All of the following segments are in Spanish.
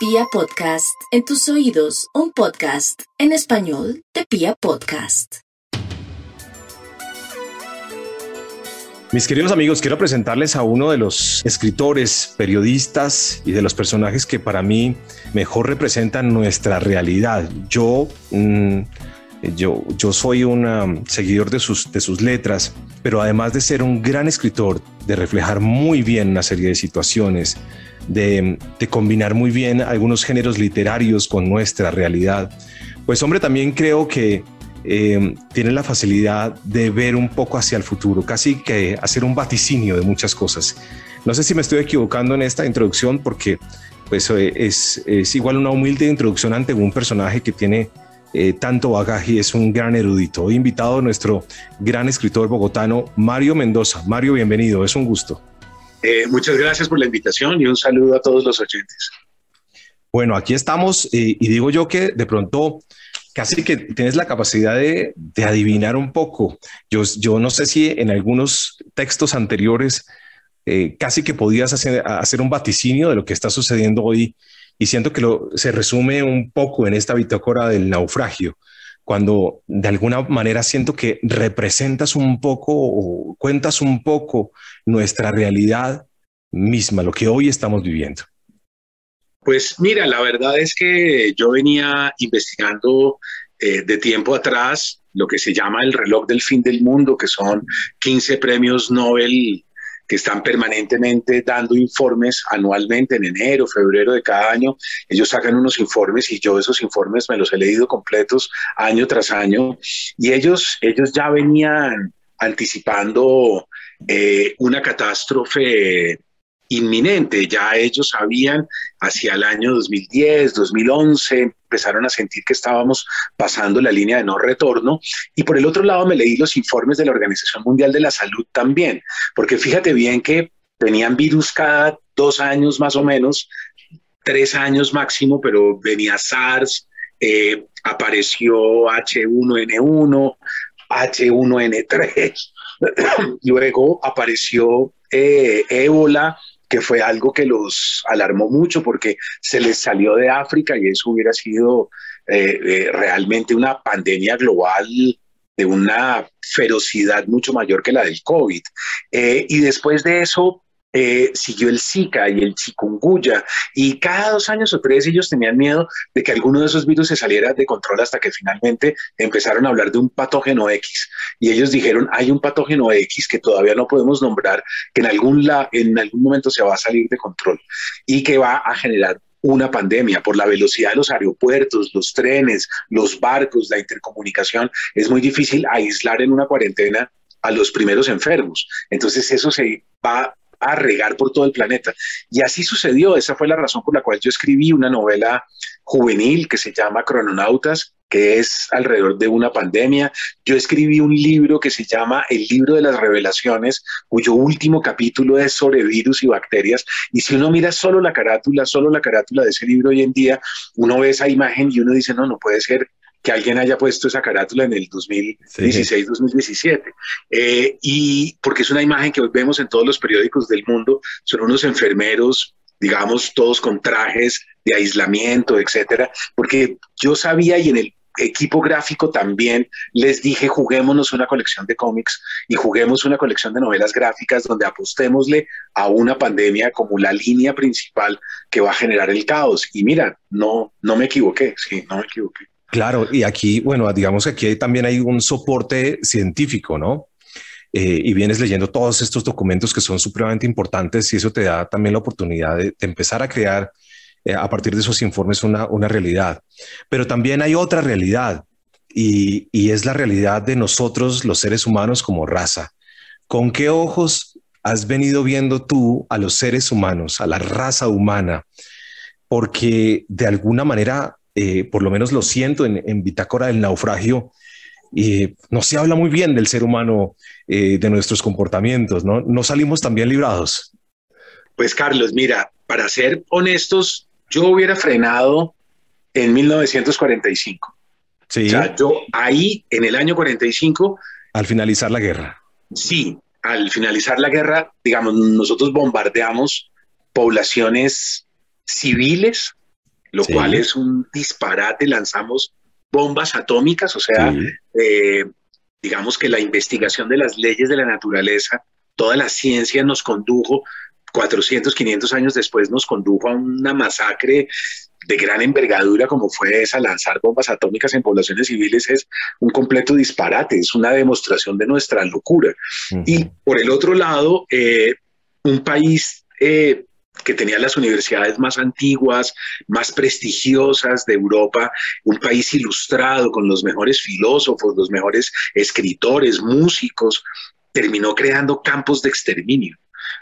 Pia Podcast, en tus oídos, un podcast en español de Pia Podcast. Mis queridos amigos, quiero presentarles a uno de los escritores, periodistas y de los personajes que para mí mejor representan nuestra realidad. Yo, mm, yo, yo soy un um, seguidor de sus, de sus letras, pero además de ser un gran escritor, de reflejar muy bien una serie de situaciones, de, combinar muy bien algunos géneros literarios con nuestra realidad, pues hombre, también creo que eh, tiene la facilidad de ver un poco hacia el futuro, casi que hacer un vaticinio de muchas cosas. No sé si me estoy equivocando en esta introducción porque pues, eh, es, igual una humilde introducción ante un personaje que tiene eh, tanto bagaje y es un gran erudito. Hoy invitado nuestro gran escritor bogotano, Mario Mendoza. Mario, bienvenido, es un gusto. Eh, muchas gracias por la invitación y un saludo a todos los oyentes. Bueno, aquí estamos y digo yo que de pronto casi que tienes la capacidad de, adivinar un poco. Yo, yo no sé si en algunos textos anteriores eh, casi que podías hacer, hacer, un vaticinio de lo que está sucediendo hoy y siento que lo, se resume un poco en esta bitácora del naufragio, cuando de alguna manera siento que representas un poco o cuentas un poco nuestra realidad misma, lo que hoy estamos viviendo. Pues mira, la verdad es que yo venía investigando eh, de tiempo atrás lo que se llama el reloj del fin del mundo, que son 15 premios Nobel que están permanentemente dando informes anualmente en enero, febrero de cada año. Ellos sacan unos informes y yo esos informes me los he leído completos año tras año y ellos, ellos ya venían anticipando eh, una catástrofe inminente. Ya ellos sabían hacia el año 2010, 2011, empezaron a sentir que estábamos pasando la línea de no retorno. Y por el otro lado me leí los informes de la Organización Mundial de la Salud también, porque fíjate bien que tenían virus cada dos años más o menos, tres años máximo, pero venía SARS, eh, apareció H1N1, H1N3, luego apareció eh, ébola, que fue algo que los alarmó mucho porque se les salió de África y eso hubiera sido eh, eh, realmente una pandemia global de una ferocidad mucho mayor que la del COVID. Eh, y después de eso, eh, siguió el Zika y el chikungunya y cada dos años o tres ellos tenían miedo de que alguno de esos virus se saliera de control hasta que finalmente empezaron a hablar de un patógeno X y ellos dijeron hay un patógeno X que todavía no podemos nombrar que en algún, la, en algún momento se va a salir de control y que va a generar una pandemia por la velocidad de los aeropuertos, los trenes, los barcos, la intercomunicación. Es muy difícil aislar en una cuarentena a los primeros enfermos. Entonces eso se va a regar por todo el planeta. Y así sucedió, esa fue la razón por la cual yo escribí una novela juvenil que se llama Crononautas, que es alrededor de una pandemia. Yo escribí un libro que se llama El libro de las revelaciones, cuyo último capítulo es sobre virus y bacterias. Y si uno mira solo la carátula, solo la carátula de ese libro hoy en día, uno ve esa imagen y uno dice, no, no puede ser que alguien haya puesto esa carátula en el 2016-2017. Eh, y porque es una imagen que hoy vemos en todos los periódicos del mundo, son unos enfermeros, digamos, todos con trajes de aislamiento, etcétera, porque yo sabía y en el equipo gráfico también les dije juguémonos una colección de cómics y juguemos una colección de novelas gráficas donde apostémosle a una pandemia como la línea principal que va a generar el caos. Y mira, no, no me equivoqué, sí, no me equivoqué. Claro, y aquí, bueno, digamos que aquí también hay un soporte científico, ¿no? Eh, y vienes leyendo todos estos documentos que son supremamente importantes y eso te da también la oportunidad de, empezar a crear eh, a partir de esos informes una, una, realidad. Pero también hay otra realidad y, y es la realidad de nosotros, los seres humanos, como raza. ¿Con qué ojos has venido viendo tú a los seres humanos, a la raza humana? Porque de alguna manera eh, por lo menos lo siento en, Bitácora del Naufragio, y no se habla muy bien del ser humano, eh, de nuestros comportamientos, ¿no? No salimos tan bien librados. Pues Carlos, mira, para ser honestos, yo hubiera frenado en 1945. Sí. O sea, yo ahí, en el año 45... Al finalizar la guerra. Sí, al finalizar la guerra, digamos, nosotros bombardeamos poblaciones civiles lo cual es un disparate. Lanzamos bombas atómicas, o sea, eh, digamos que la investigación de las leyes de la naturaleza, toda la ciencia nos condujo, 400, 500 años después nos condujo a una masacre de gran envergadura como fue esa, lanzar bombas atómicas en poblaciones civiles, es un completo disparate, es una demostración de nuestra locura. Y por el otro lado, eh, un país eh, que tenía las universidades más antiguas, más prestigiosas de Europa, un país ilustrado con los mejores filósofos, los mejores escritores, músicos, terminó creando campos de exterminio,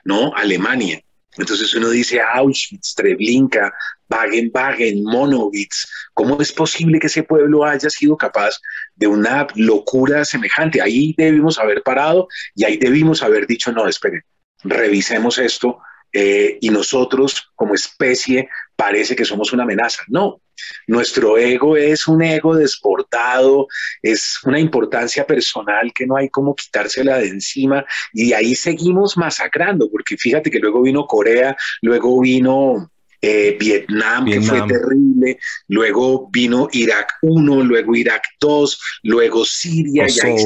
¿no? Alemania. Entonces uno dice Auschwitz, Treblinka, Wagen-Wagen, Monowitz. ¿Cómo es posible que ese pueblo haya sido capaz de una locura semejante? Ahí debimos haber parado y ahí debimos haber dicho, no, esperen, revisemos esto eh, y nosotros como especie parece que somos una amenaza. No, nuestro ego es un ego desportado, es una importancia personal que no hay como quitársela de encima y ahí seguimos masacrando, porque fíjate que luego vino Corea, luego vino eh, Vietnam, que fue terrible, luego vino Irak 1, luego Irak 2, luego Siria, y ahí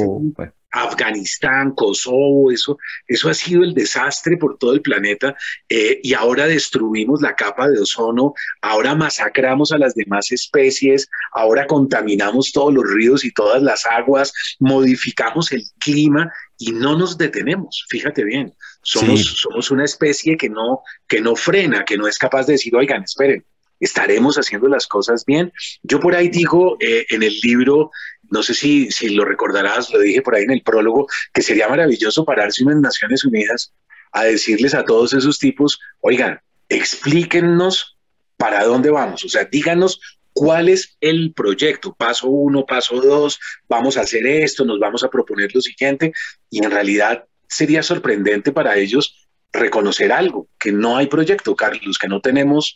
Afganistán, Kosovo, eso, eso ha sido el desastre por todo el planeta eh, y ahora destruimos la capa de ozono, ahora masacramos a las demás especies, ahora contaminamos todos los ríos y todas las aguas, modificamos el clima y no nos detenemos, fíjate bien, somos, somos una especie que no, que no frena, que no es capaz de decir, oigan, esperen, estaremos haciendo las cosas bien. Yo por ahí digo eh, en el libro no sé si, si lo recordarás, lo dije por ahí en el prólogo, que sería maravilloso pararse en Naciones Unidas a decirles a todos esos tipos, oigan, explíquennos para dónde vamos, o sea, díganos cuál es el proyecto, paso uno, paso dos, vamos a hacer esto, nos vamos a proponer lo siguiente, y en realidad sería sorprendente para ellos reconocer algo, que no hay proyecto, Carlos, que no tenemos,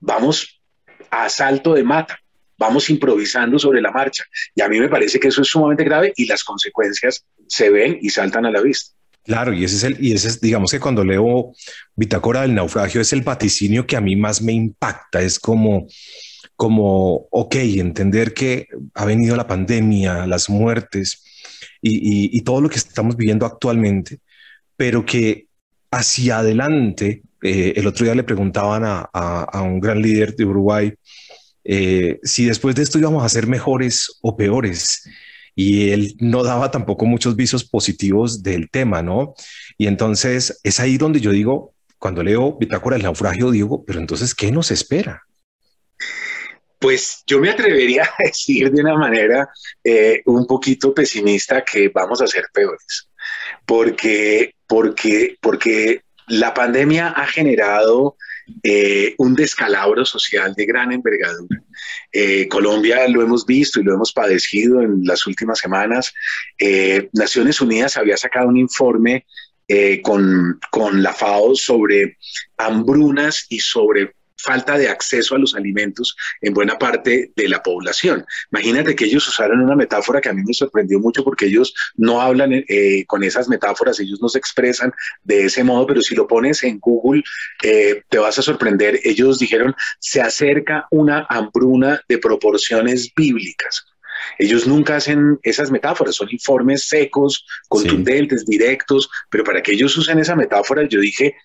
vamos a salto de mata vamos improvisando sobre la marcha. Y a mí me parece que eso es sumamente grave y las consecuencias se ven y saltan a la vista. Claro, y ese es el, y ese es, digamos que cuando leo Bitácora del naufragio es el vaticinio que a mí más me impacta. Es como, como, ok, entender que ha venido la pandemia, las muertes y, todo lo que estamos viviendo actualmente, pero que hacia adelante, eh, el otro día le preguntaban a, un gran líder de Uruguay, eh, si después de esto íbamos a ser mejores o peores. Y él no daba tampoco muchos visos positivos del tema, ¿no? Y entonces es ahí donde yo digo, cuando leo Bitácora del naufragio, digo, pero entonces, ¿qué nos espera? Pues yo me atrevería a decir de una manera eh, un poquito pesimista que vamos a ser peores, porque, porque, porque la pandemia ha generado eh, un descalabro social de gran envergadura. Eh, Colombia lo hemos visto y lo hemos padecido en las últimas semanas. Eh, Naciones Unidas había sacado un informe con, con la FAO sobre hambrunas y sobre falta de acceso a los alimentos en buena parte de la población. Imagínate que ellos usaron una metáfora que a mí me sorprendió mucho porque ellos no hablan eh, con esas metáforas, ellos no se expresan de ese modo, pero si lo pones en Google eh, te vas a sorprender. Ellos dijeron, se acerca una hambruna de proporciones bíblicas. Ellos nunca hacen esas metáforas, son informes secos, contundentes, directos, pero para que ellos usen esa metáfora, yo dije,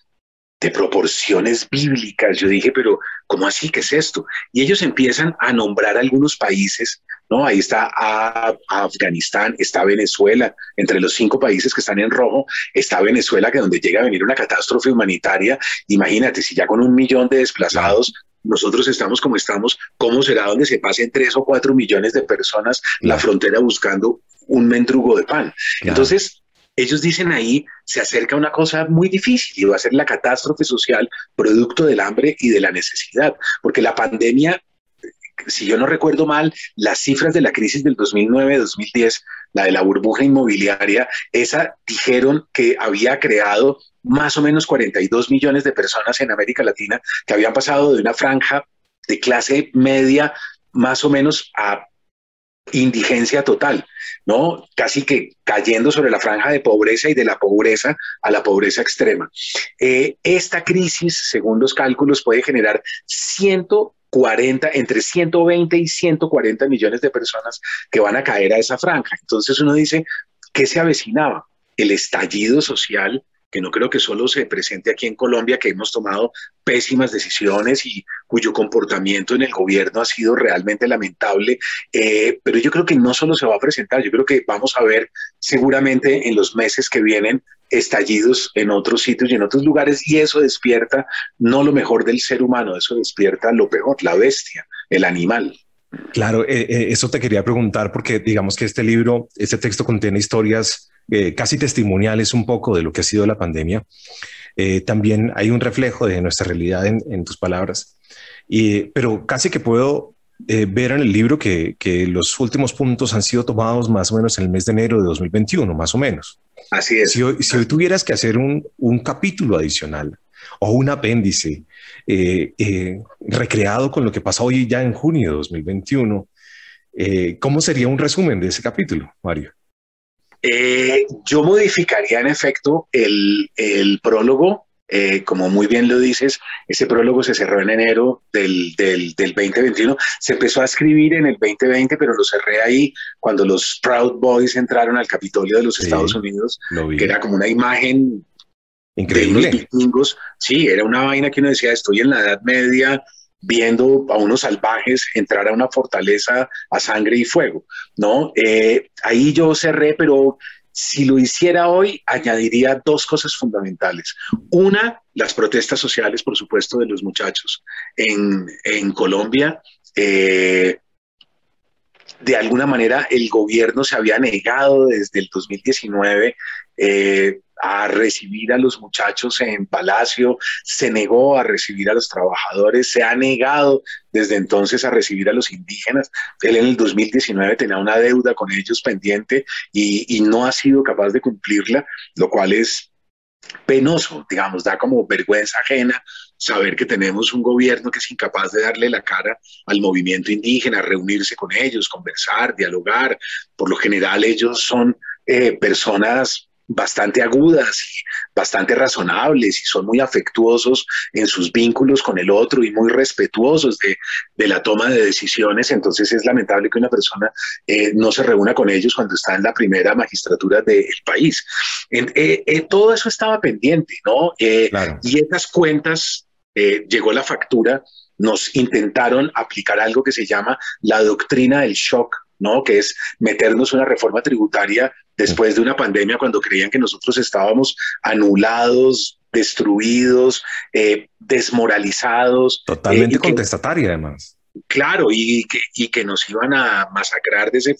de proporciones bíblicas. Yo dije, pero ¿cómo así? ¿Qué es esto? Y ellos empiezan a nombrar algunos países, ¿no? Ahí está Afganistán, está Venezuela, entre los cinco países que están en rojo, está Venezuela, que donde llega a venir una catástrofe humanitaria. Imagínate, si ya con un millón de desplazados nosotros estamos como estamos, ¿cómo será donde se pasen tres o cuatro millones de personas la frontera buscando un mendrugo de pan? Entonces, ellos dicen ahí, se acerca una cosa muy difícil y va a ser la catástrofe social producto del hambre y de la necesidad, porque la pandemia, si yo no recuerdo mal, las cifras de la crisis del 2009-2010, la de la burbuja inmobiliaria, esa dijeron que había creado más o menos 42 millones de personas en América Latina que habían pasado de una franja de clase media más o menos a indigencia total, ¿no? Casi que cayendo sobre la franja de pobreza y de la pobreza a la pobreza extrema. Eh, esta crisis, según los cálculos, puede generar ciento 40, entre 120 y 140 millones de personas que van a caer a esa franja. Entonces uno dice, ¿qué se avecinaba? El estallido social que no creo que solo se presente aquí en Colombia, que hemos tomado pésimas decisiones y cuyo comportamiento en el gobierno ha sido realmente lamentable, eh, pero yo creo que no solo se va a presentar, yo creo que vamos a ver seguramente en los meses que vienen estallidos en otros sitios y en otros lugares y eso despierta no lo mejor del ser humano, eso despierta lo peor, la bestia, el animal. Claro, eh, eh, eso te quería preguntar porque digamos que este libro, este texto contiene historias eh, casi testimoniales un poco de lo que ha sido la pandemia. También hay un reflejo de nuestra realidad en, tus palabras, y, pero casi que puedo ver en el libro que, los últimos puntos han sido tomados más o menos en el mes de enero de 2021, más o menos. Así es. Si hoy, tuvieras que hacer un, capítulo adicional o un apéndice recreado con lo que pasa hoy ya en junio de 2021, ¿cómo sería un resumen de ese capítulo, Mario? Eh, yo modificaría en efecto el, prólogo. Eh, como muy bien lo dices, ese prólogo se cerró en enero del, del, 2021. Se empezó a escribir en el 2020, pero lo cerré ahí cuando los Proud Boys entraron al Capitolio de los Estados Unidos, que era como una imagen Increíble. de vikingos. Sí, era una vaina que uno decía, estoy en la Edad Media, viendo a unos salvajes entrar a una fortaleza a sangre y fuego, ¿no? Eh, ahí yo cerré, pero si lo hiciera hoy, añadiría dos cosas fundamentales. Una, las protestas sociales, por supuesto, de los muchachos en, Colombia. Eh, de alguna manera el gobierno se había negado desde el 2019 eh, a recibir a los muchachos en Palacio, se negó a recibir a los trabajadores, se ha negado desde entonces a recibir a los indígenas. Él en el 2019 tenía una deuda con ellos pendiente y, y no ha sido capaz de cumplirla, lo cual es penoso, digamos, da como vergüenza ajena saber que tenemos un gobierno que es incapaz de darle la cara al movimiento indígena, reunirse con ellos, conversar, dialogar. Por lo general ellos son eh, personas bastante agudas y bastante razonables y son muy afectuosos en sus vínculos con el otro y muy respetuosos de, la toma de decisiones. Entonces es lamentable que una persona eh, no se reúna con ellos cuando está en la primera magistratura del país. Eh, eh, todo eso estaba pendiente, ¿no? Y esas cuentas, llegó la factura, nos intentaron aplicar algo que se llama la doctrina del shock ¿no? Que es meternos una reforma tributaria después de una pandemia cuando creían que nosotros estábamos anulados, destruidos, eh, desmoralizados. Totalmente eh, contestataria, además. Claro, y que, y que, nos iban a masacrar de, ese,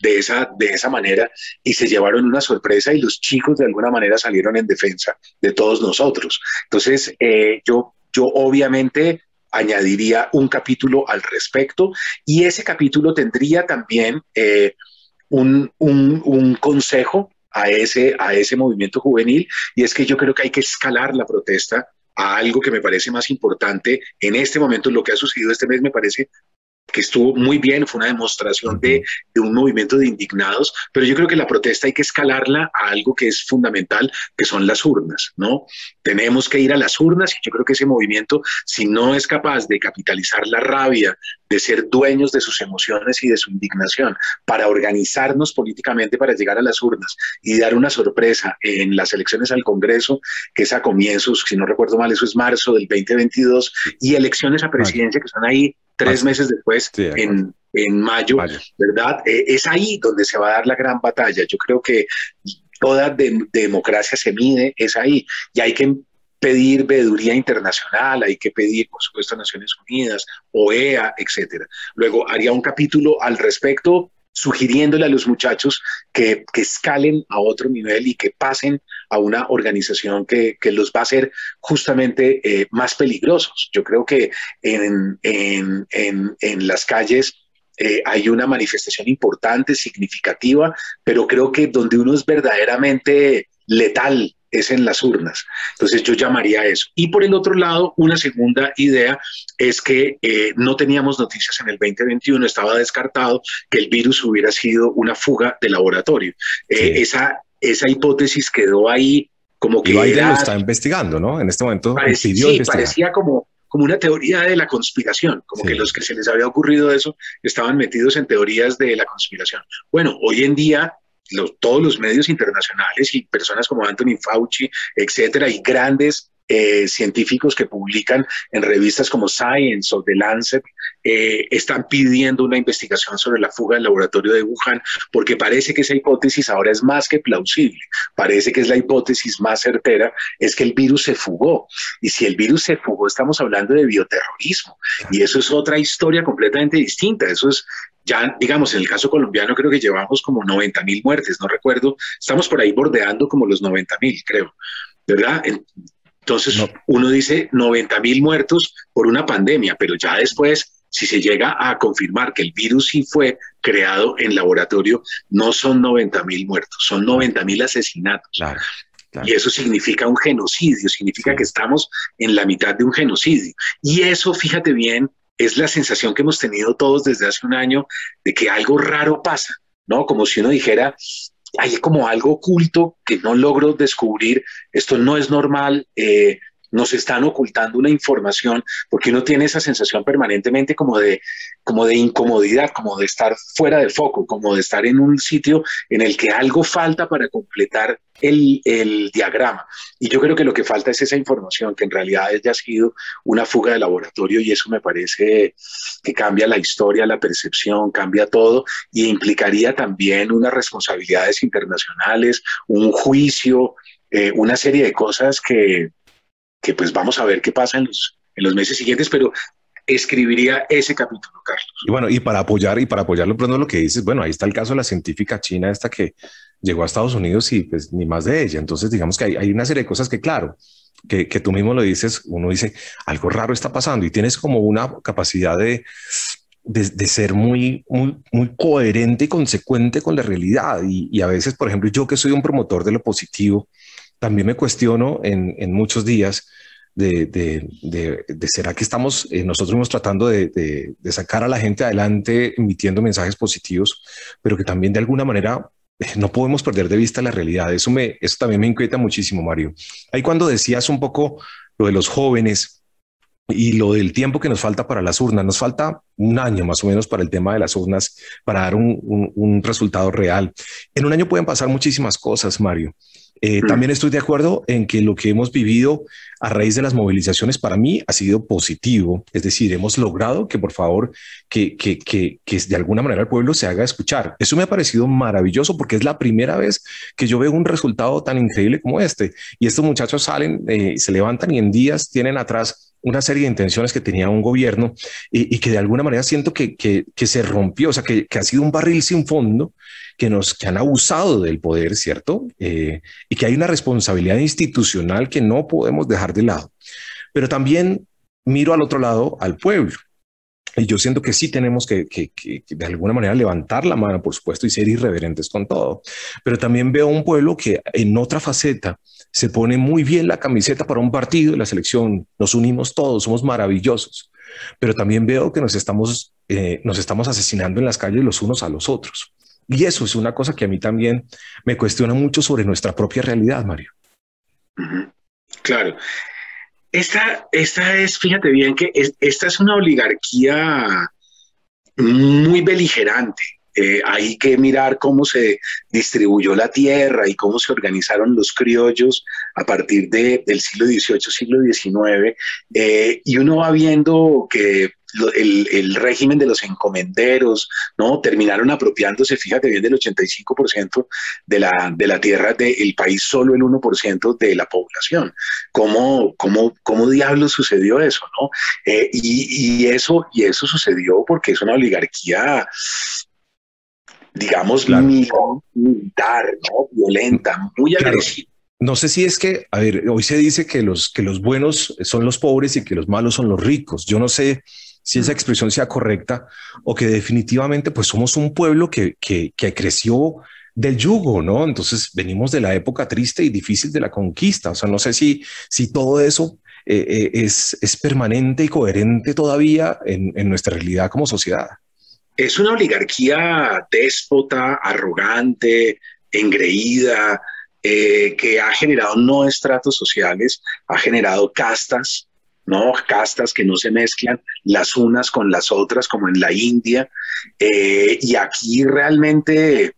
de, esa, de esa manera y se llevaron una sorpresa y los chicos de alguna manera salieron en defensa de todos nosotros. Entonces, eh, yo, yo obviamente añadiría un capítulo al respecto y ese capítulo tendría también eh, un, un, consejo a ese, a ese movimiento juvenil y es que yo creo que hay que escalar la protesta a algo que me parece más importante en este momento. Lo que ha sucedido este mes me parece que estuvo muy bien, fue una demostración de, un movimiento de indignados, pero yo creo que la protesta hay que escalarla a algo que es fundamental, que son las urnas, ¿no? Tenemos que ir a las urnas y yo creo que ese movimiento, si no es capaz de capitalizar la rabia, de ser dueños de sus emociones y de su indignación, para organizarnos políticamente para llegar a las urnas y dar una sorpresa en las elecciones al Congreso, que es a comienzos, si no recuerdo mal, eso es marzo del 2022, y elecciones a presidencia que son ahí tres meses después, en, en mayo, ¿verdad? Eh, es ahí donde se va a dar la gran batalla. Yo creo que toda democracia se mide, es ahí. Y hay que pedir veeduría internacional, hay que pedir, por supuesto, Naciones Unidas, OEA, etcétera. Luego haría un capítulo al respecto sugiriéndole a los muchachos que, que, escalen a otro nivel y que pasen a una organización que, que los va a hacer justamente eh, más peligrosos. Yo creo que en, en, en, en las calles eh, hay una manifestación importante, significativa, pero creo que donde uno es verdaderamente letal es en las urnas. Entonces yo llamaría a eso. Y por el otro lado, una segunda idea es que eh, no teníamos noticias en el 2021, estaba descartado que el virus hubiera sido una fuga de laboratorio. Eh, esa, esa hipótesis quedó ahí como que... Y Biden lo está investigando, ¿no? En este momento parecía, sí, parecía como, como una teoría de la conspiración, como que los que se les había ocurrido eso estaban metidos en teorías de la conspiración. Bueno, hoy en día todos los medios internacionales y personas como Anthony Fauci, etcétera, y grandes eh, científicos que publican en revistas como Science o The Lancet eh, están pidiendo una investigación sobre la fuga del laboratorio de Wuhan porque parece que esa hipótesis ahora es más que plausible, parece que es la hipótesis más certera, es que el virus se fugó. Y si el virus se fugó estamos hablando de bioterrorismo. Y eso es otra historia completamente distinta, eso es ya, digamos, en el caso colombiano creo que llevamos como 90 mil muertes, no recuerdo, estamos por ahí bordeando como los 90 mil, creo, ¿verdad? Entonces uno dice 90 mil muertos por una pandemia, pero ya después, si se llega a confirmar que el virus sí fue creado en laboratorio, no son 90 mil muertos, son 90 mil asesinatos. Y eso significa un genocidio, significa que estamos en la mitad de un genocidio. Y eso, fíjate bien, es la sensación que hemos tenido todos desde hace un año de que algo raro pasa, ¿no? Como si uno dijera, hay como algo oculto que no logro descubrir, esto no es normal, eh, nos están ocultando una información, porque uno tiene esa sensación permanentemente como de, como de incomodidad, como de estar fuera de foco, como de estar en un sitio en el que algo falta para completar el, el diagrama. Y yo creo que lo que falta es esa información, que en realidad haya sido una fuga de laboratorio y eso me parece que cambia la historia, la percepción, cambia todo y implicaría también unas responsabilidades internacionales, un juicio, eh, una serie de cosas que, que pues vamos a ver qué pasa en los, en los meses siguientes, pero escribiría ese capítulo, Carlos. Y bueno, y para apoyar y para apoyarlo pronto lo que dices, bueno, ahí está el caso de la científica china esta que llegó a Estados Unidos y pues ni más de ella. Entonces, digamos que hay, hay una serie de cosas que, claro, que, que, tú mismo lo dices, uno dice, algo raro está pasando y tienes como una capacidad de, de, ser muy, muy, muy coherente y consecuente con la realidad. Y, a veces, por ejemplo, yo que soy un promotor de lo positivo, también me cuestiono en, en muchos días de, de, de, de, será que estamos eh, nosotros mismos tratando de, sacar a la gente adelante emitiendo mensajes positivos, pero que también de alguna manera eh, no podemos perder de vista la realidad. Eso, me, eso también me inquieta muchísimo, Mario. Ahí cuando decías un poco lo de los jóvenes, y lo del tiempo que nos falta para las urnas, nos falta un año más o menos para el tema de las urnas, para dar un, un resultado real. En un año pueden pasar muchísimas cosas, Mario. Eh, mm. También estoy de acuerdo en que lo que hemos vivido a raíz de las movilizaciones para mí ha sido positivo. Es decir, hemos logrado que por favor, que, que, que, que de alguna manera el pueblo se haga escuchar. Eso me ha parecido maravilloso porque es la primera vez que yo veo un resultado tan increíble como este. Y estos muchachos salen, eh, se levantan y en días tienen atrás una serie de intenciones que tenía un gobierno y, que de alguna manera siento que, que, que se rompió, o sea, que, que, ha sido un barril sin fondo, que nos que han abusado del poder, ¿cierto? Eh, y que hay una responsabilidad institucional que no podemos dejar de lado. Pero también miro al otro lado al pueblo. Y yo siento que sí tenemos que, de alguna manera levantar la mano, por supuesto, y ser irreverentes con todo. Pero también veo un pueblo que en otra faceta se pone muy bien la camiseta para un partido de la selección. Nos unimos todos, somos maravillosos. Pero también veo que nos estamos, eh, nos estamos asesinando en las calles los unos a los otros. Y eso es una cosa que a mí también me cuestiona mucho sobre nuestra propia realidad, Mario. Claro. Esta, esta es, fíjate bien que es, esta es una oligarquía muy beligerante. Eh, hay que mirar cómo se distribuyó la tierra y cómo se organizaron los criollos a partir de, del siglo XVIII, siglo XIX, eh, y uno va viendo que el, el, régimen de los encomenderos, ¿no? Terminaron apropiándose, fíjate bien, del 85% de la, de la tierra del país, solo el 1% de la población. ¿Cómo, cómo, cómo diablos sucedió eso, no? Eh, y, y, eso, y eso sucedió porque es una oligarquía digamos, claro. militar, ¿no? violenta, muy claro. agresiva. No sé si es que, a ver, hoy se dice que los, que los buenos son los pobres y que los malos son los ricos. Yo no sé si esa expresión sea correcta o que definitivamente pues somos un pueblo que, que, que creció del yugo, ¿no? Entonces venimos de la época triste y difícil de la conquista. O sea, no sé si, si todo eso eh, eh, es, es permanente y coherente todavía en, en nuestra realidad como sociedad. Es una oligarquía déspota, arrogante, engreída, eh, que ha generado no estratos sociales, ha generado castas, ¿no? Castas que no se mezclan las unas con las otras, como en la India. Eh, y aquí realmente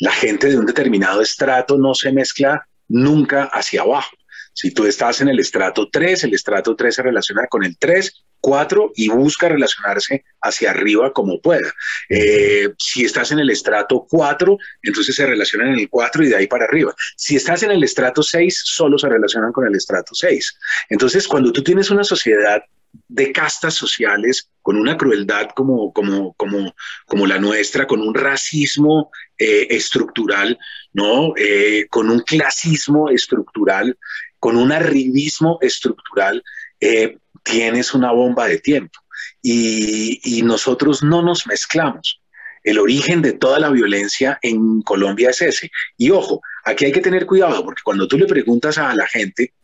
la gente de un determinado estrato no se mezcla nunca hacia abajo. Si tú estás en el estrato 3, el estrato 3 se relaciona con el 3, 4 y busca relacionarse hacia arriba como pueda. Eh, si estás en el estrato 4, entonces se relacionan en el 4 y de ahí para arriba. Si estás en el estrato 6, solo se relacionan con el estrato 6. Entonces, cuando tú tienes una sociedad de castas sociales, con una crueldad como, como, como, como la nuestra, con un racismo eh, estructural, ¿no? Eh, con un clasismo estructural, con un arribismo estructural, eh, tienes una bomba de tiempo. Y, y nosotros no nos mezclamos. El origen de toda la violencia en Colombia es ese. Y ojo, aquí hay que tener cuidado porque cuando tú le preguntas a la gente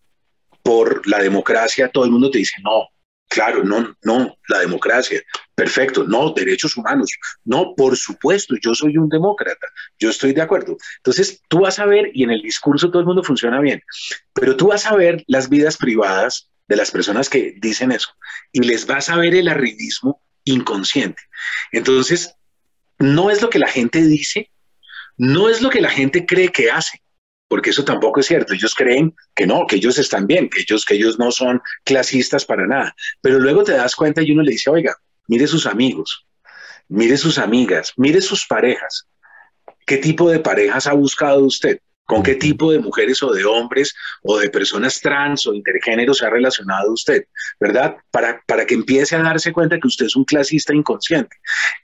por la democracia, todo el mundo te dice, no, Claro, no, no, la democracia, perfecto, no, derechos humanos, no, por supuesto, yo soy un demócrata, yo estoy de acuerdo. Entonces, tú vas a ver, y en el discurso todo el mundo funciona bien, pero tú vas a ver las vidas privadas de las personas que dicen eso y les vas a ver el arribismo inconsciente. Entonces, no es lo que la gente dice, no es lo que la gente cree que hace, porque eso tampoco es cierto. Ellos creen que no, que ellos están bien, que ellos, que ellos no son clasistas para nada. Pero luego te das cuenta y uno le dice, oiga, mire sus amigos, mire sus amigas, mire sus parejas. ¿Qué tipo de parejas ha buscado usted? ¿Con qué tipo de mujeres o de hombres o de personas trans o intergénero se ha relacionado usted? ¿Verdad? Para, para que empiece a darse cuenta que usted es un clasista inconsciente.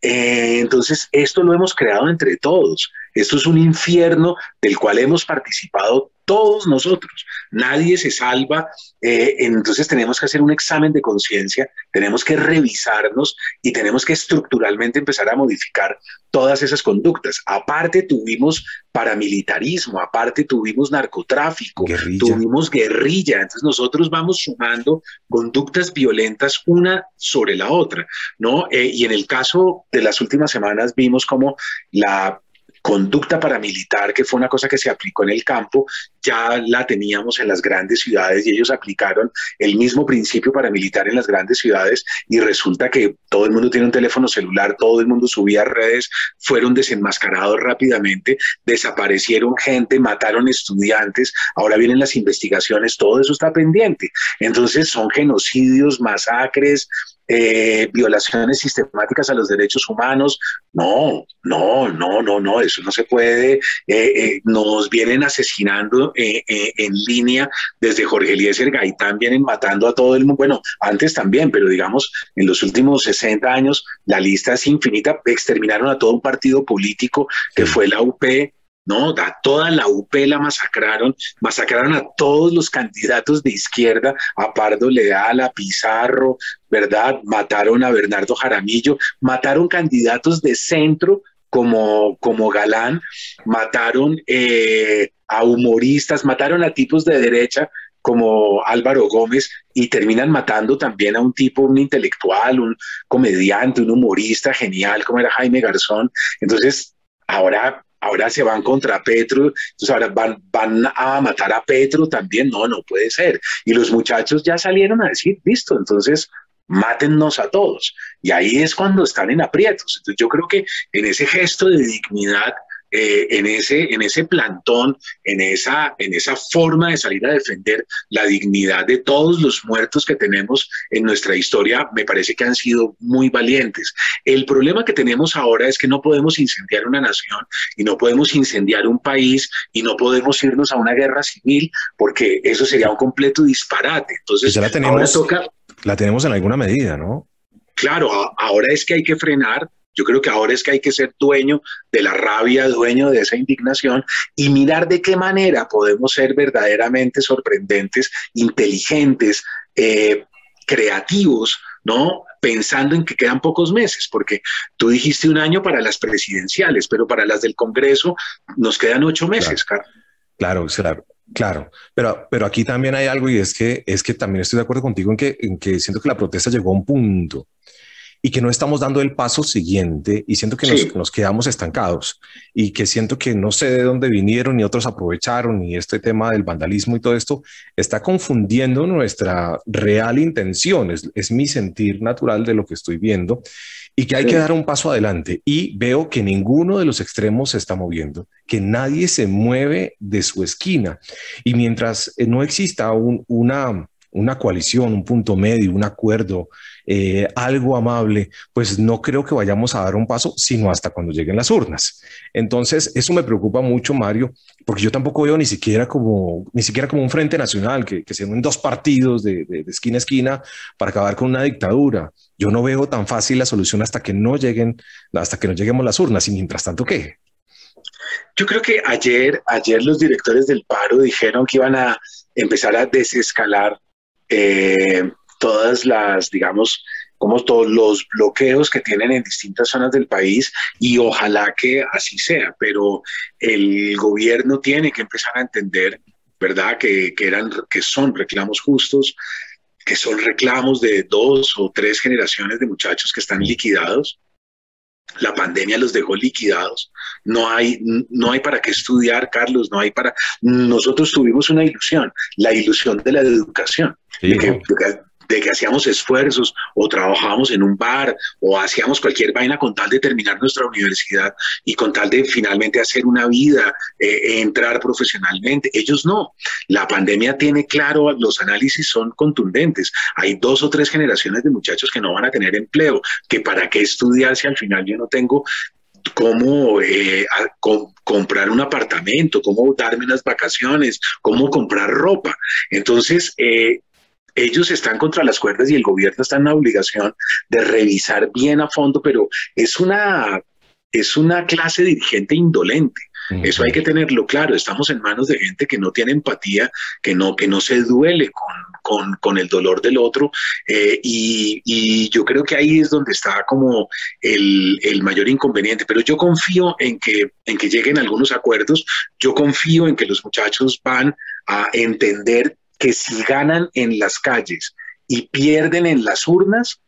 Eh, entonces, esto lo hemos creado entre todos. Esto es un infierno del cual hemos participado todos nosotros. Nadie se salva. Eh, entonces tenemos que hacer un examen de conciencia, tenemos que revisarnos y tenemos que estructuralmente empezar a modificar todas esas conductas. Aparte tuvimos paramilitarismo, aparte tuvimos narcotráfico, tuvimos guerrilla. Entonces nosotros vamos sumando conductas violentas una sobre la otra, ¿no? Eh, y en el caso de las últimas semanas vimos como la conducta paramilitar, que fue una cosa que se aplicó en el campo, ya la teníamos en las grandes ciudades y ellos aplicaron el mismo principio paramilitar en las grandes ciudades y resulta que todo el mundo tiene un teléfono celular, todo el mundo subía redes, fueron desenmascarados rápidamente, desaparecieron gente, mataron estudiantes, ahora vienen las investigaciones, todo eso está pendiente. Entonces son genocidios, masacres, eh, violaciones sistemáticas a los derechos humanos. No, no, no, no, no, eso no se puede. Eh, eh, nos vienen asesinando en línea desde Jorge Eliezer Gaitán, vienen matando a todo el mundo. Bueno, antes también, pero digamos, en los últimos 60 años la lista es infinita. Exterminaron a todo un partido político que fue la UP, ¿no? A toda la UP la masacraron, masacraron a todos los candidatos de izquierda, a Pardo Leal, a Pizarro, ¿verdad? Mataron a Bernardo Jaramillo, mataron candidatos de centro como, como Galán, mataron eh, a humoristas, mataron a tipos de derecha como Álvaro Gómez y terminan matando también a un tipo, un intelectual, un comediante, un humorista genial como era Jaime Garzón. Entonces, ahora ahora se van contra Petro, entonces ahora van, van a matar a Petro también, no, no puede ser. Y los muchachos ya salieron a decir, listo, entonces mátennos a todos. Y ahí es cuando están en aprietos. Entonces yo creo que en ese gesto de dignidad eh, en, ese, en ese plantón, en esa, en esa forma de salir a defender la dignidad de todos los muertos que tenemos en nuestra historia, me parece que han sido muy valientes. El problema que tenemos ahora es que no podemos incendiar una nación y no podemos incendiar un país y no podemos irnos a una guerra civil porque eso sería un completo disparate. Entonces, ya la tenemos, la tenemos en alguna medida, ¿no? Claro, ahora es que hay que frenar yo creo que ahora es que hay que ser dueño de la rabia, dueño de esa indignación y mirar de qué manera podemos ser verdaderamente sorprendentes, inteligentes, eh, creativos, ¿no? Pensando en que quedan pocos meses, porque tú dijiste un año para las presidenciales, pero para las del Congreso nos quedan ocho meses, claro. Claro, claro, claro. Pero, pero aquí también hay algo y es que, es que también estoy de acuerdo contigo en que, en que siento que la protesta llegó a un punto y que no estamos dando el paso siguiente y siento que nos, nos, quedamos estancados y que siento que no sé de dónde vinieron y otros aprovecharon y este tema del vandalismo y todo esto está confundiendo nuestra real intención, es, es mi sentir natural de lo que estoy viendo y que hay que dar un paso adelante. Y veo que ninguno de los extremos se está moviendo, que nadie se mueve de su esquina. Y mientras eh, no exista una, una coalición, un punto medio, un acuerdo, eh, algo amable, pues no creo que vayamos a dar un paso, sino hasta cuando lleguen las urnas. Entonces, eso me preocupa mucho, Mario, porque yo tampoco veo ni siquiera como, ni siquiera como un frente nacional, que, que se unen dos partidos de, de, de esquina a esquina para acabar con una dictadura. Yo no veo tan fácil la solución hasta que no lleguen, hasta que no lleguemos las urnas. Y mientras tanto, ¿qué? Yo creo que ayer, ayer los directores del paro dijeron que iban a empezar a desescalar eh, todas las, digamos, como todos los bloqueos que tienen en distintas zonas del país y ojalá que así sea, pero el gobierno tiene que empezar a entender, ¿verdad? Que, que, eran, que son reclamos justos, que son reclamos de dos o tres generaciones de muchachos que están liquidados. La pandemia los dejó liquidados. No hay, no hay para qué estudiar, Carlos, no hay para... Nosotros tuvimos una ilusión, la ilusión de la educación. Sí, de que, de que hacíamos esfuerzos o trabajábamos en un bar o hacíamos cualquier vaina con tal de terminar nuestra universidad y con tal de finalmente hacer una vida, eh, entrar profesionalmente. Ellos no. La pandemia tiene claro, los análisis son contundentes. Hay dos o tres generaciones de muchachos que no van a tener empleo, que para qué estudiar si al final yo no tengo cómo eh, com comprar un apartamento, cómo darme unas vacaciones, cómo comprar ropa. Entonces, eh, ellos están contra las cuerdas y el gobierno está en la obligación de revisar bien a fondo, pero es una, es una clase dirigente indolente. Eso hay que tenerlo claro. Estamos en manos de gente que no tiene empatía, que no, que no se duele con, con, con el dolor del otro. Eh, y, y, yo creo que ahí es donde está como el, el, mayor inconveniente. Pero yo confío en que, en que lleguen algunos acuerdos. Yo confío en que los muchachos van a entender que si ganan en las calles y pierden en las urnas,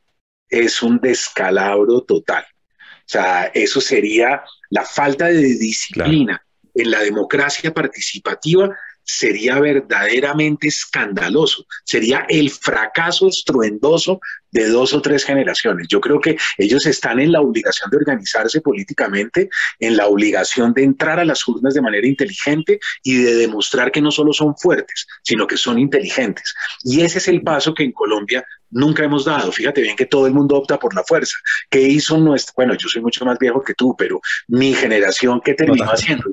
es un descalabro total. O sea, eso sería la falta de disciplina claro. en la democracia participativa sería verdaderamente escandaloso, sería el fracaso estruendoso de dos o tres generaciones. Yo creo que ellos están en la obligación de organizarse políticamente, en la obligación de entrar a las urnas de manera inteligente y de demostrar que no solo son fuertes, sino que son inteligentes. Y ese es el paso que en Colombia nunca hemos dado. Fíjate bien que todo el mundo opta por la fuerza. ¿Qué hizo nuestra? Bueno, yo soy mucho más viejo que tú, pero mi generación, ¿qué terminó haciendo?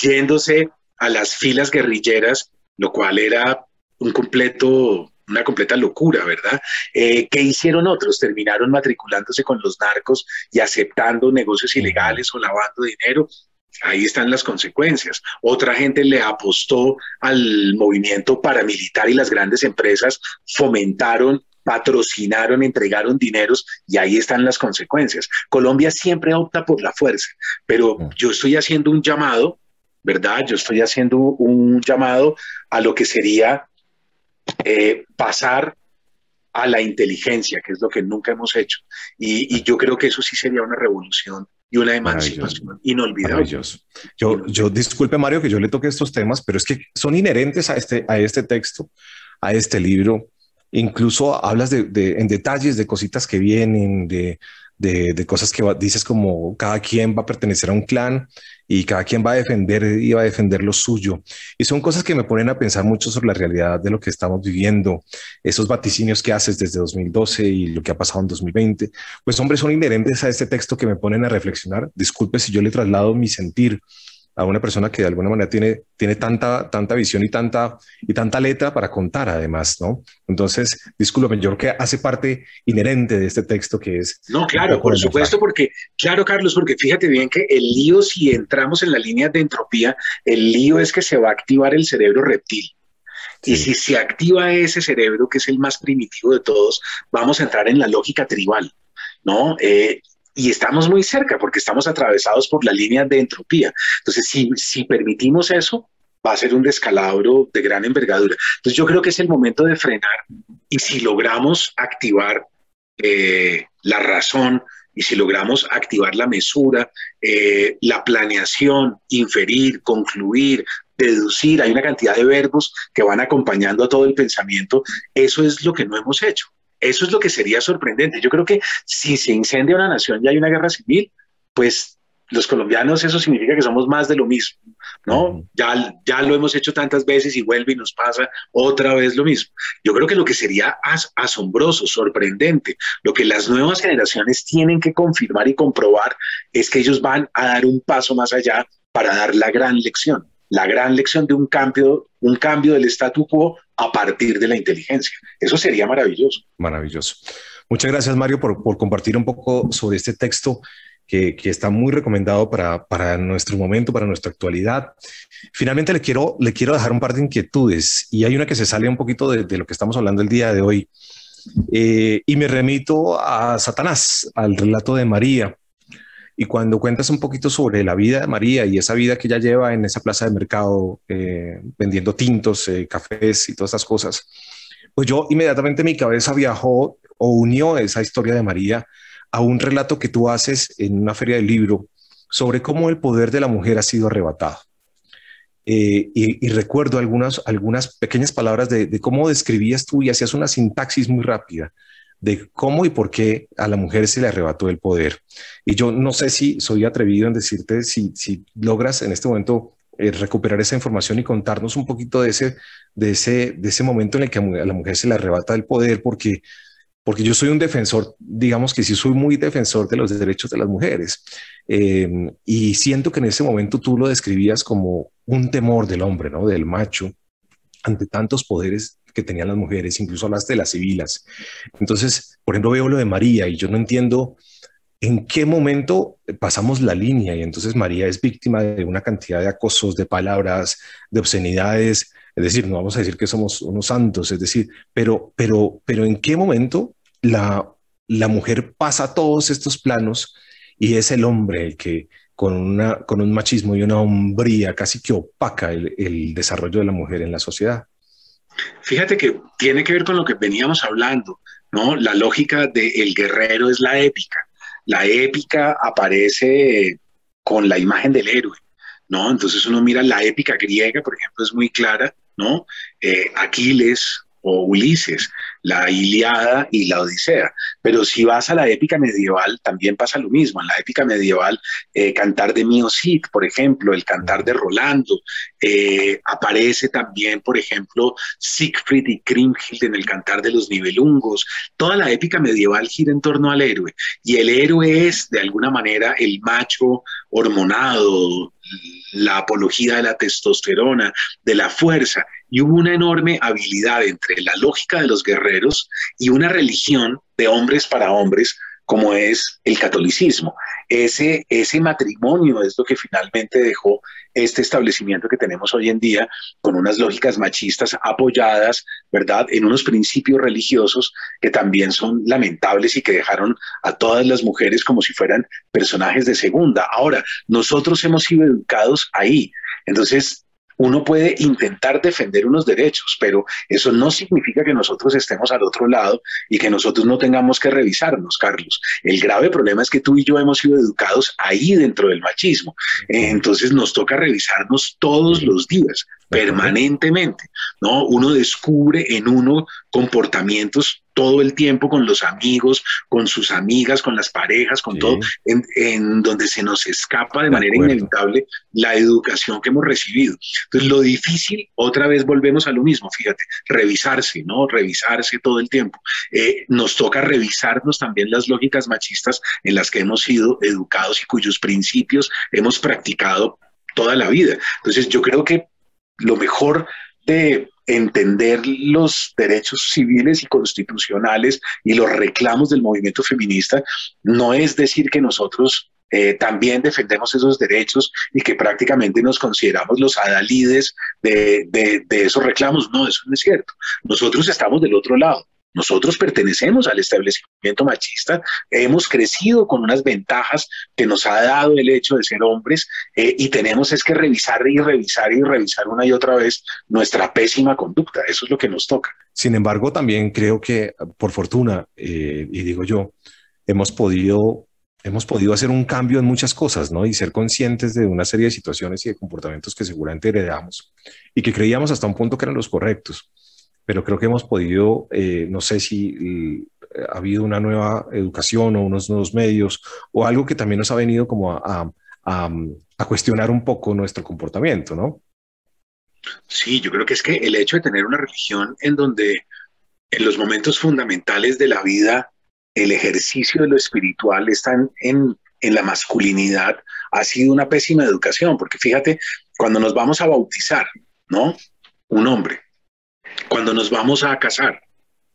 Yéndose a las filas guerrilleras, lo cual era un completo una completa locura, ¿verdad? Eh, ¿Qué hicieron otros? Terminaron matriculándose con los narcos y aceptando negocios ilegales o lavando dinero. Ahí están las consecuencias. Otra gente le apostó al movimiento paramilitar y las grandes empresas fomentaron patrocinaron, entregaron dineros y ahí están las consecuencias. Colombia siempre opta por la fuerza, pero yo estoy haciendo un llamado ¿verdad? Yo estoy haciendo un llamado a lo que sería eh, pasar a la inteligencia, que es lo que nunca hemos hecho. Y, y, yo creo que eso sí sería una revolución y una emancipación inolvidable. Yo, yo disculpe, Mario, que yo le toque estos temas, pero es que son inherentes a este, a este texto, a este libro. Incluso hablas de, de en detalles de cositas que vienen, de, de, de, cosas que dices como cada quien va a pertenecer a un clan y cada quien va a defender y va a defender lo suyo. Y son cosas que me ponen a pensar mucho sobre la realidad de lo que estamos viviendo, esos vaticinios que haces desde 2012 y lo que ha pasado en 2020, pues hombre, son inherentes a este texto que me ponen a reflexionar. Disculpe si yo le traslado mi sentir a una persona que de alguna manera tiene, tiene tanta, tanta visión y tanta, y tanta letra para contar además, ¿no? Entonces, discúlpeme, yo creo que hace parte inherente de este texto que es... No, claro, por supuesto, porque, claro, Carlos, porque fíjate bien que el lío, si entramos en la línea de entropía, el lío es que se va a activar el cerebro reptil. Sí. Y si se activa ese cerebro, que es el más primitivo de todos, vamos a entrar en la lógica tribal, ¿no? Eh, y estamos muy cerca porque estamos atravesados por la línea de entropía. Entonces, si, permitimos eso, va a ser un descalabro de gran envergadura. Entonces, yo creo que es el momento de frenar y si logramos activar eh, la razón y si logramos activar la mesura, eh, la planeación, inferir, concluir, deducir, hay una cantidad de verbos que van acompañando a todo el pensamiento, eso es lo que no hemos hecho. Eso es lo que sería sorprendente. Yo creo que si se incendia una nación y hay una guerra civil, pues los colombianos eso significa que somos más de lo mismo, ¿no? Ya, ya lo hemos hecho tantas veces y vuelve y nos pasa otra vez lo mismo. Yo creo que lo que sería asombroso, sorprendente, lo que las nuevas generaciones tienen que confirmar y comprobar es que ellos van a dar un paso más allá para dar la gran lección, la gran lección de un cambio, un cambio del statu quo a partir de la inteligencia. Eso sería maravilloso. Maravilloso. Muchas gracias, Mario, por, por compartir un poco sobre este texto que, está muy recomendado para, para, nuestro momento, para nuestra actualidad. Finalmente le quiero, le quiero dejar un par de inquietudes y hay una que se sale un poquito de, lo que estamos hablando el día de hoy. Eh, y me remito a Satanás, al relato de María. Y cuando cuentas un poquito sobre la vida de María y esa vida que ella lleva en esa plaza de mercado, eh, vendiendo tintos, eh, cafés y todas esas cosas, pues yo inmediatamente mi cabeza viajó o unió esa historia de María a un relato que tú haces en una feria del libro sobre cómo el poder de la mujer ha sido arrebatado. Eh, y, recuerdo algunas, algunas pequeñas palabras de, cómo describías tú y hacías una sintaxis muy rápida de cómo y por qué a la mujer se le arrebató el poder. Y yo no sé si soy atrevido en decirte si, si logras en este momento eh, recuperar esa información y contarnos un poquito de ese, de, ese, de ese momento en el que a la mujer se le arrebata el poder, porque porque yo soy un defensor, digamos que sí soy muy defensor de los derechos de las mujeres. Eh, y siento que en ese momento tú lo describías como un temor del hombre, ¿no? Del macho, ante tantos poderes que tenían las mujeres, incluso hablaste de las civilas. Entonces, por ejemplo, veo lo de María y yo no entiendo en qué momento pasamos la línea y entonces María es víctima de una cantidad de acosos, de palabras, de obscenidades, es decir, no vamos a decir que somos unos santos, es decir, pero, pero, pero ¿en qué momento la, la mujer pasa todos estos planos y es el hombre el que con, una, con un machismo y una hombría casi que opaca el, el desarrollo de la mujer en la sociedad? Fíjate que tiene que ver con lo que veníamos hablando, ¿no? La lógica de el guerrero es la épica. La épica aparece con la imagen del héroe, ¿no? Entonces uno mira la épica griega, por ejemplo, es muy clara, ¿no? Eh, Aquiles o Ulises, la Iliada y la Odisea. Pero si vas a la épica medieval, también pasa lo mismo. En la épica medieval, eh, cantar de Mio Cid, por ejemplo, el cantar de Rolando, eh, aparece también, por ejemplo, Siegfried y Kriemhild en el cantar de los Nibelungos. Toda la épica medieval gira en torno al héroe. Y el héroe es, de alguna manera, el macho hormonado, la apología de la testosterona, de la fuerza, y hubo una enorme habilidad entre la lógica de los guerreros y una religión de hombres para hombres como es el catolicismo. Ese, ese matrimonio es lo que finalmente dejó este establecimiento que tenemos hoy en día con unas lógicas machistas apoyadas, ¿verdad?, en unos principios religiosos que también son lamentables y que dejaron a todas las mujeres como si fueran personajes de segunda. Ahora, nosotros hemos sido educados ahí. Entonces, uno puede intentar defender unos derechos, pero eso no significa que nosotros estemos al otro lado y que nosotros no tengamos que revisarnos, Carlos. El grave problema es que tú y yo hemos sido educados ahí dentro del machismo. Entonces nos toca revisarnos todos los días, permanentemente, ¿no? Uno descubre en uno comportamientos todo el tiempo con los amigos, con sus amigas, con las parejas, con todo, en, donde se nos escapa de, manera inevitable la educación que hemos recibido. Entonces, lo difícil, otra vez volvemos a lo mismo, fíjate, revisarse, ¿no? Revisarse todo el tiempo. Eh, nos toca revisarnos también las lógicas machistas en las que hemos sido educados y cuyos principios hemos practicado toda la vida. Entonces, yo creo que lo mejor de entender los derechos civiles y constitucionales y los reclamos del movimiento feminista no es decir que nosotros eh, también defendemos esos derechos y que prácticamente nos consideramos los adalides de, de, esos reclamos. No, eso no es cierto. Nosotros estamos del otro lado. Nosotros pertenecemos al establecimiento machista, hemos crecido con unas ventajas que nos ha dado el hecho de ser hombres eh, y tenemos es que revisar y revisar y revisar una y otra vez nuestra pésima conducta. Eso es lo que nos toca. Sin embargo, también creo que por fortuna, eh, y digo yo, hemos podido hemos podido hacer un cambio en muchas cosas, ¿no? Y ser conscientes de una serie de situaciones y de comportamientos que seguramente heredamos y que creíamos hasta un punto que eran los correctos. Pero creo que hemos podido, eh, no sé si eh, ha habido una nueva educación o unos nuevos medios o algo que también nos ha venido como a, a, a cuestionar un poco nuestro comportamiento, ¿no? Sí, yo creo que es que el hecho de tener una religión en donde en los momentos fundamentales de la vida el ejercicio de lo espiritual está en, la masculinidad, ha sido una pésima educación, porque fíjate, cuando nos vamos a bautizar, ¿no? Un hombre. Cuando nos vamos a casar,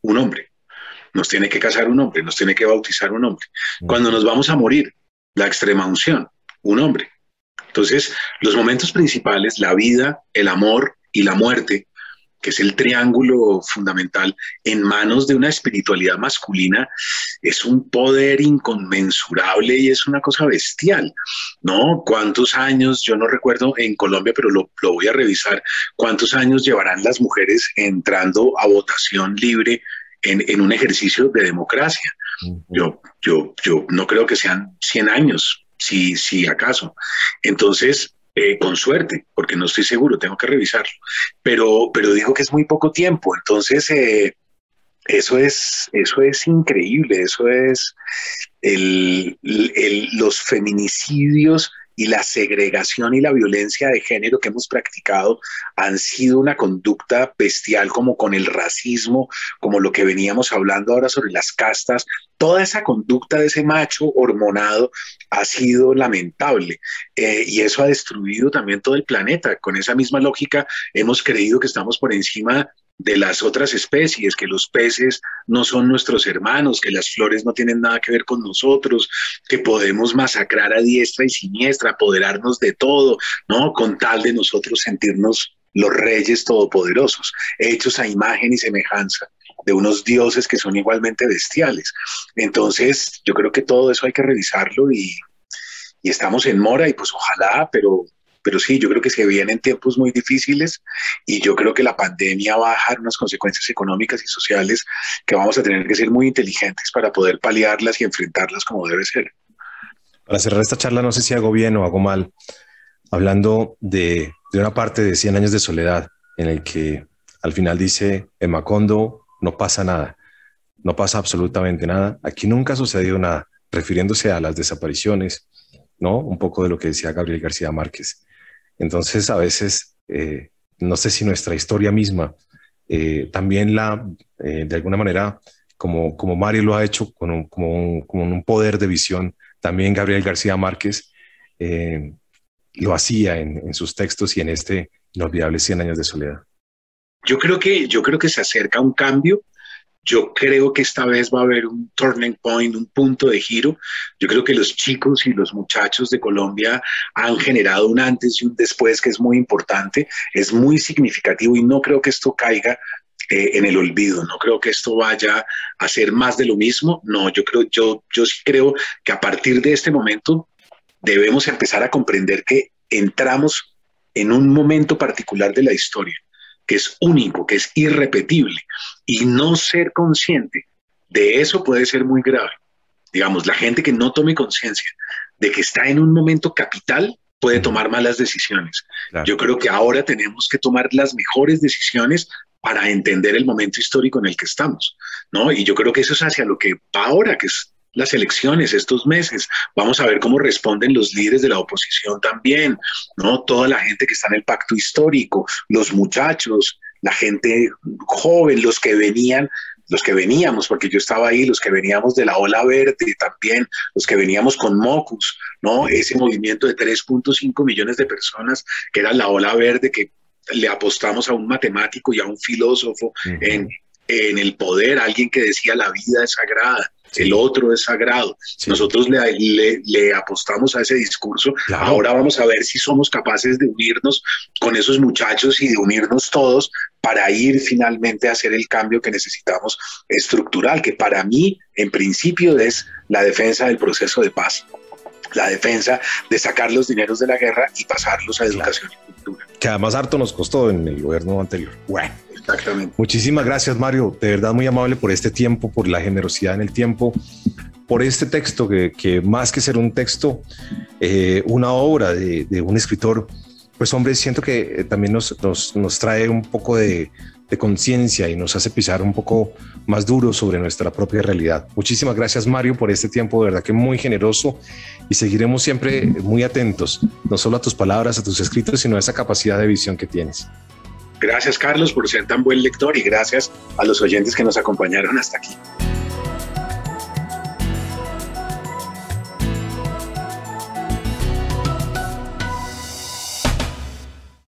un hombre. Nos tiene que casar un hombre, nos tiene que bautizar un hombre. Cuando nos vamos a morir, la extrema unción, un hombre. Entonces, los momentos principales, la vida, el amor y la muerte, que es el triángulo fundamental, en manos de una espiritualidad masculina, es un poder inconmensurable y es una cosa bestial, ¿no? ¿Cuántos años, yo no recuerdo en Colombia, pero lo, voy a revisar, cuántos años llevarán las mujeres entrando a votación libre en, en un ejercicio de democracia? Yo, yo, yo no creo que sean 100 años, si, si acaso. Entonces, eh, con suerte, porque no estoy seguro, tengo que revisarlo. Pero, pero dijo que es muy poco tiempo, entonces eh, eso, es, eso es increíble, eso es el, los feminicidios y la segregación y la violencia de género que hemos practicado han sido una conducta bestial como con el racismo, como lo que veníamos hablando ahora sobre las castas. Toda esa conducta de ese macho hormonado ha sido lamentable eh, y eso ha destruido también todo el planeta. Con esa misma lógica hemos creído que estamos por encima de las otras especies, que los peces no son nuestros hermanos, que las flores no tienen nada que ver con nosotros, que podemos masacrar a diestra y siniestra, apoderarnos de todo, ¿no? Con tal de nosotros sentirnos los reyes todopoderosos, hechos a imagen y semejanza de unos dioses que son igualmente bestiales. Entonces, yo creo que todo eso hay que revisarlo y, y estamos en mora y pues ojalá, pero pero sí, yo creo que se vienen tiempos muy difíciles y yo creo que la pandemia va a dejar unas consecuencias económicas y sociales que vamos a tener que ser muy inteligentes para poder paliarlas y enfrentarlas como debe ser. Para cerrar esta charla, no sé si hago bien o hago mal, hablando de, de una parte de 100 años de soledad, en el que al final dice, en Macondo no pasa nada, no pasa absolutamente nada, aquí nunca ha sucedido nada, refiriéndose a las desapariciones, ¿no? Un poco de lo que decía Gabriel García Márquez. Entonces, a veces, eh, no sé si nuestra historia misma eh, también la, eh, de alguna manera, como, como Mario lo ha hecho con un, como un, poder de visión, también Gabriel García Márquez lo hacía en, sus textos y en este inolvidable 100 años de soledad. Yo creo que, yo creo que se acerca un cambio yo creo que esta vez va a haber un turning point, un punto de giro. Yo creo que los chicos y los muchachos de Colombia han generado un antes y un después que es muy importante, es muy significativo y no creo que esto caiga eh, en el olvido. No creo que esto vaya a ser más de lo mismo. No, yo creo, yo, yo sí creo que a partir de este momento debemos empezar a comprender que entramos en un momento particular de la historia que es único, que es irrepetible, y no ser consciente de eso puede ser muy grave. Digamos, la gente que no tome conciencia de que está en un momento capital puede tomar malas decisiones. Yo creo que ahora tenemos que tomar las mejores decisiones para entender el momento histórico en el que estamos, ¿no? Y yo creo que eso es hacia lo que va ahora, que es las elecciones estos meses. Vamos a ver cómo responden los líderes de la oposición también, ¿no? Toda la gente que está en el pacto histórico, los muchachos, la gente joven, los que venían los que veníamos, porque yo estaba ahí, los que veníamos de la ola verde también, los que veníamos con Mocus, ¿no? Ese movimiento de 3.5 millones de personas que era la ola verde que le apostamos a un matemático y a un filósofo en, en el poder, alguien que decía la vida es sagrada, el otro es sagrado. Nosotros le, le, apostamos a ese discurso. Ahora vamos a ver si somos capaces de unirnos con esos muchachos y de unirnos todos para ir finalmente a hacer el cambio que necesitamos estructural, que para mí en principio es la defensa del proceso de paz la defensa de sacar los dineros de la guerra y pasarlos a educación y cultura. Que además harto nos costó en el gobierno anterior. Bueno. Exactamente. Muchísimas gracias, Mario. De verdad, muy amable por este tiempo, por la generosidad en el tiempo, por este texto que, más que ser un texto, eh, una obra de, un escritor, pues hombre, siento que eh, también nos, nos trae un poco de, de conciencia y nos hace pisar un poco más duro sobre nuestra propia realidad. Muchísimas gracias Mario por este tiempo, de verdad que muy generoso y seguiremos siempre muy atentos, no solo a tus palabras, a tus escritos, sino a esa capacidad de visión que tienes. Gracias Carlos por ser tan buen lector y gracias a los oyentes que nos acompañaron hasta aquí.